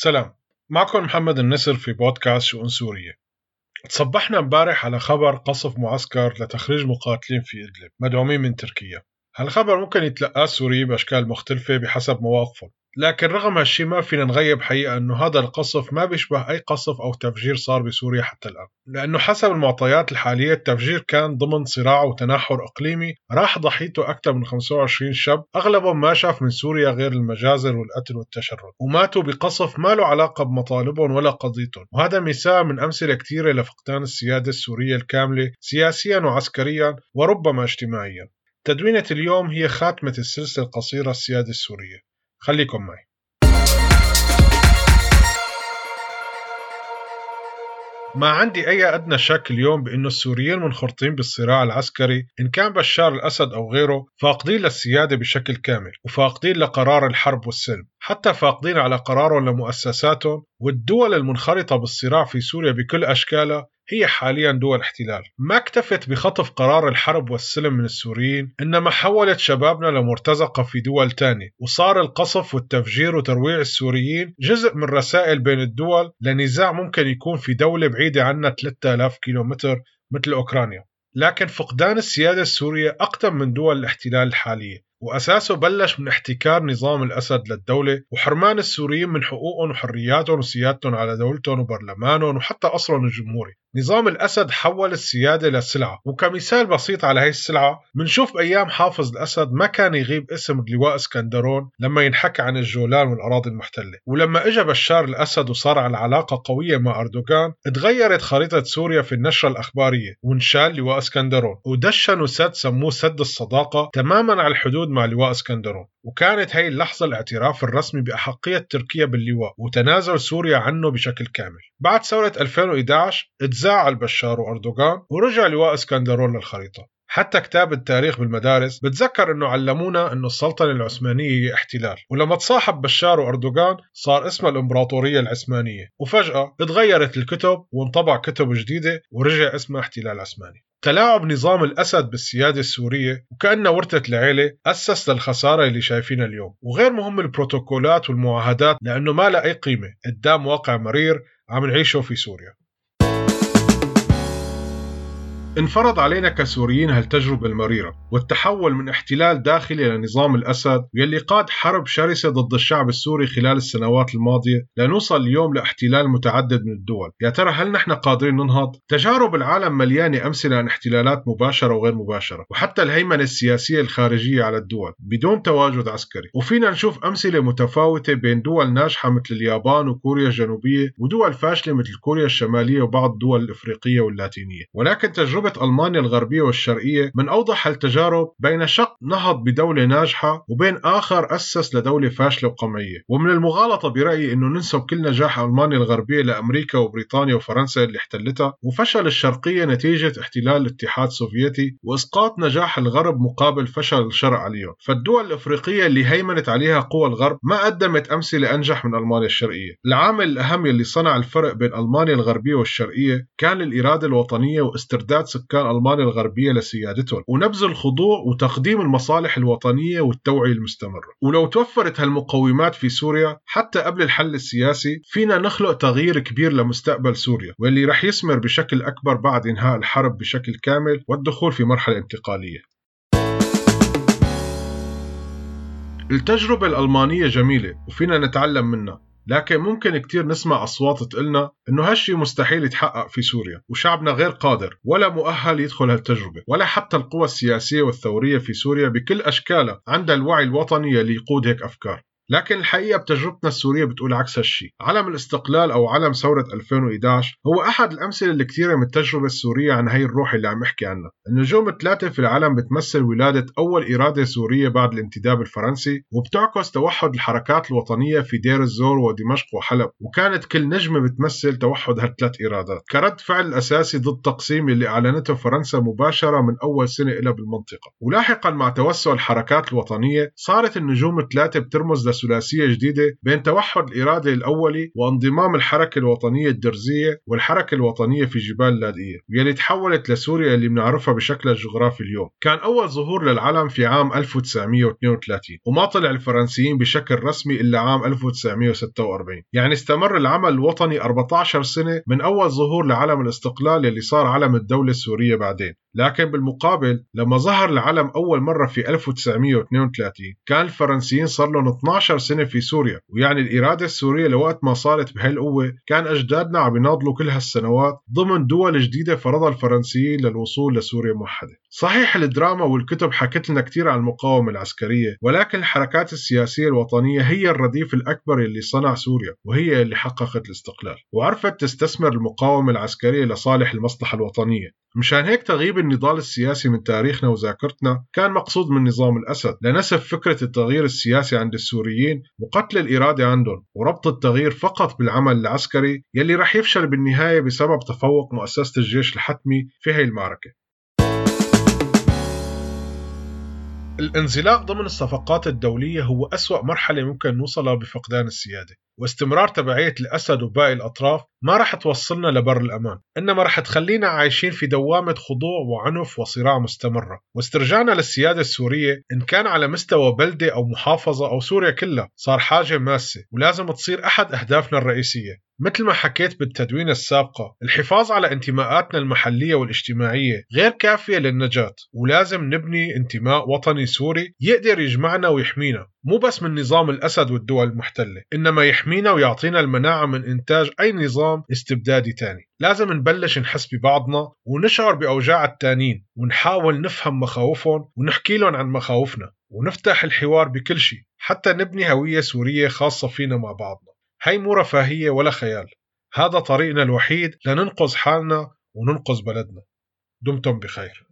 سلام. معكم محمد النسر في بودكاست شؤون سورية. تصبحنا امبارح على خبر قصف معسكر لتخريج مقاتلين في إدلب مدعومين من تركيا. هالخبر ممكن يتلقاه السوريين بأشكال مختلفة بحسب مواقفهم لكن رغم هالشي ما فينا نغيب حقيقة أنه هذا القصف ما بيشبه أي قصف أو تفجير صار بسوريا حتى الآن لأنه حسب المعطيات الحالية التفجير كان ضمن صراع وتناحر إقليمي راح ضحيته أكثر من 25 شاب أغلبهم ما شاف من سوريا غير المجازر والقتل والتشرد وماتوا بقصف ما له علاقة بمطالبهم ولا قضيتهم وهذا مثال من أمثلة كثيرة لفقدان السيادة السورية الكاملة سياسيا وعسكريا وربما اجتماعيا. تدوينة اليوم هي خاتمة السلسلة القصيرة السيادة السورية. خليكم معي. ما عندي أي أدنى شك اليوم بأنه السوريين المنخرطين بالصراع العسكري إن كان بشار الأسد أو غيره فاقدين للسيادة بشكل كامل وفاقدين لقرار الحرب والسلم. حتى فاقدين على قرارهم لمؤسساتهم والدول المنخرطة بالصراع في سوريا بكل أشكالها هي حاليا دول احتلال. ما اكتفت بخطف قرار الحرب والسلم من السوريين إنما حولت شبابنا لمرتزقة في دول تانية وصار القصف والتفجير وترويع السوريين جزء من رسائل بين الدول لنزاع ممكن يكون في دولة بعيدة عنا 3000 كيلومتر مثل أوكرانيا. لكن فقدان السيادة السورية أقدم من دول الاحتلال الحالية. وأساسه بلش من احتكار نظام الأسد للدولة وحرمان السوريين من حقوقهم وحرياتهم وسيادتهم على دولتهم وبرلمانهم وحتى قصرهم الجمهوري. نظام الأسد حول السيادة لسلعة وكمثال بسيط على هي السلعة منشوف بأيام حافظ الأسد ما كان يغيب اسم لواء إسكندرون لما ينحكى عن الجولان والأراضي المحتلة. ولما إجا بشار الأسد وصار على علاقة قوية مع أردوغان تغيرت خريطة سوريا في النشرة الأخبارية وانشال لواء إسكندرون. ودشنوا سد سموه سد الصداقة تماما على الحدود مع لواء اسكندرون وكانت هي اللحظة الاعتراف الرسمي بأحقية تركيا باللواء وتنازل سوريا عنه بشكل كامل. بعد ثورة 2011 تزاعل بشار وأردوغان ورجع لواء اسكندرون للخريطة. حتى كتاب التاريخ بالمدارس بتذكر إنه علمونا إنه السلطنه العثمانيه هي احتلال. ولما تصاحب بشار وأردوغان صار اسمها الإمبراطورية العثمانية. وفجأة تغيرت الكتب وانطبع كتب جديدة ورجع اسمها احتلال عثماني. تلاعب نظام الأسد بالسيادة السورية وكأنه ورثة العيلة أسس للخسارة اللي شايفينها اليوم. وغير مهم البروتوكولات والمعاهدات لأنه ما لها أي قيمة. قدام واقع مرير عم نعيشه في سوريا. انفرض علينا كسوريين هالتجربة المريرة والتحول من احتلال داخلي لنظام الأسد يلي قاد حرب شرسة ضد الشعب السوري خلال السنوات الماضية لنوصل اليوم لاحتلال متعدد من الدول. يا ترى هل نحن قادرين ننهض؟ تجارب العالم مليانة أمثلة عن احتلالات مباشرة وغير مباشرة وحتى الهيمنة السياسية الخارجية على الدول بدون تواجد عسكري. وفينا نشوف أمثلة متفاوتة بين دول ناجحة مثل اليابان وكوريا الجنوبية ودول فاشلة مثل كوريا الشمالية وبعض الدول الإفريقية واللاتينية. ولكن تجربة تجربة ألمانيا الغربية والشرقية من أوضح التجارب بين شق نهض بدولة ناجحة وبين آخر أسس لدولة فاشلة وقمعية. ومن المغالطة برأيي أنه ننسب كل نجاح ألمانيا الغربية لأمريكا وبريطانيا وفرنسا اللي احتلتها وفشل الشرقية نتيجة احتلال الاتحاد السوفيتي وإسقاط نجاح الغرب مقابل فشل الشرق عليهم فالدول الإفريقية اللي هيمنت عليها قوى الغرب ما قدمت أمثلة أنجح من ألمانيا الشرقية. العامل الأهم يلي صنع الفرق بين ألمانيا الغربية والشرقية كان الإرادة الوطنية واسترداد سكان ألمانيا الغربية لسيادتهم ونبذ الخضوع وتقديم المصالح الوطنية والتوعية المستمرة. ولو توفرت هالمقومات في سوريا حتى قبل الحل السياسي فينا نخلق تغيير كبير لمستقبل سوريا واللي رح يثمر بشكل أكبر بعد إنهاء الحرب بشكل كامل والدخول في مرحلة انتقالية. التجربة الألمانية جميلة وفينا نتعلم منها. لكن ممكن كتير نسمع أصوات تقلنا إنه هالشي مستحيل يتحقق في سوريا وشعبنا غير قادر ولا مؤهل يدخل هالتجربة ولا حتى القوى السياسية والثورية في سوريا بكل أشكالها عندها الوعي الوطني يلي يقود هيك أفكار. لكن الحقيقة بتجربتنا السورية بتقول عكس هالشيء علم الاستقلال أو علم ثورة 2011 هو أحد الأمثلة الكثيرة من التجربة السورية عن هي الروح اللي عم يحكي عنها. النجوم الثلاثة في العلم بتمثل ولادة أول إرادة سورية بعد الانتداب الفرنسي وبتعكس توحد الحركات الوطنية في دير الزور ودمشق وحلب. وكانت كل نجمة بتمثل توحد هالثلاث إرادات. كرد فعل أساسي ضد التقسيم اللي أعلنته فرنسا مباشرة من أول سنة إلى بالمنطقة. ولاحقا مع توسع الحركات الوطنية صارت النجوم الثلاثة بترمز ثلاثية جديدة بين توحد الإرادة الأولي وانضمام الحركة الوطنية الدرزية والحركة الوطنية في جبال اللاذقية واللي تحولت لسوريا اللي بنعرفها بشكلها الجغرافي اليوم. كان أول ظهور للعلم في عام 1932 وما طلع الفرنسيين بشكل رسمي إلا عام 1946 يعني استمر العمل الوطني 14 سنة من أول ظهور لعلم الاستقلال اللي صار علم الدولة السورية بعدين. لكن بالمقابل لما ظهر العلم أول مرة في 1932 كان الفرنسيين صار لهم 12 سنة في سوريا ويعني الإرادة السورية لوقت ما صارت بهالقوة كان أجدادنا عم يناضلوا كل هالسنوات ضمن دول جديدة فرضها الفرنسيين للوصول لسوريا موحدة. صحيح الدراما والكتب حكت لنا كثير عن المقاومة العسكرية ولكن الحركات السياسية الوطنية هي الرديف الأكبر اللي صنع سوريا وهي اللي حققت الاستقلال وعرفت تستثمر المقاومة العسكرية لصالح المصلحة الوطنية. مشان هيك تغيب النضال السياسي من تاريخنا وذاكرتنا كان مقصود من نظام الأسد لنسف فكرة التغيير السياسي عند السوريين وقتل الإرادة عندهم وربط التغيير فقط بالعمل العسكري يلي رح يفشل بالنهاية بسبب تفوق مؤسسة الجيش الحتمي في هاي المعركة. الانزلاق ضمن الصفقات الدولية هو أسوأ مرحلة ممكن نوصلها بفقدان السيادة واستمرار تبعية الأسد وباقي الأطراف ما رح توصلنا لبر الأمان إنما رح تخلينا عايشين في دوامة خضوع وعنف وصراع مستمرة. واسترجاعنا للسيادة السورية إن كان على مستوى بلدة أو محافظة أو سوريا كلها صار حاجة ماسة ولازم تصير أحد أهدافنا الرئيسية. مثل ما حكيت بالتدوين السابقة الحفاظ على انتماءاتنا المحلية والاجتماعية غير كافية للنجاة ولازم نبني انتماء وطني سوري يقدر يجمعنا ويحمينا. مو بس من نظام الأسد والدول المحتلة إنما يحمينا ويعطينا المناعة من إنتاج أي نظام استبدادي تاني. لازم نبلش نحس ببعضنا ونشعر بأوجاع التانين ونحاول نفهم مخاوفهم ونحكي لهم عن مخاوفنا ونفتح الحوار بكل شيء حتى نبني هوية سورية خاصة فينا مع بعضنا. هي مو رفاهية ولا خيال. هذا طريقنا الوحيد لننقذ حالنا وننقذ بلدنا. دمتم بخير.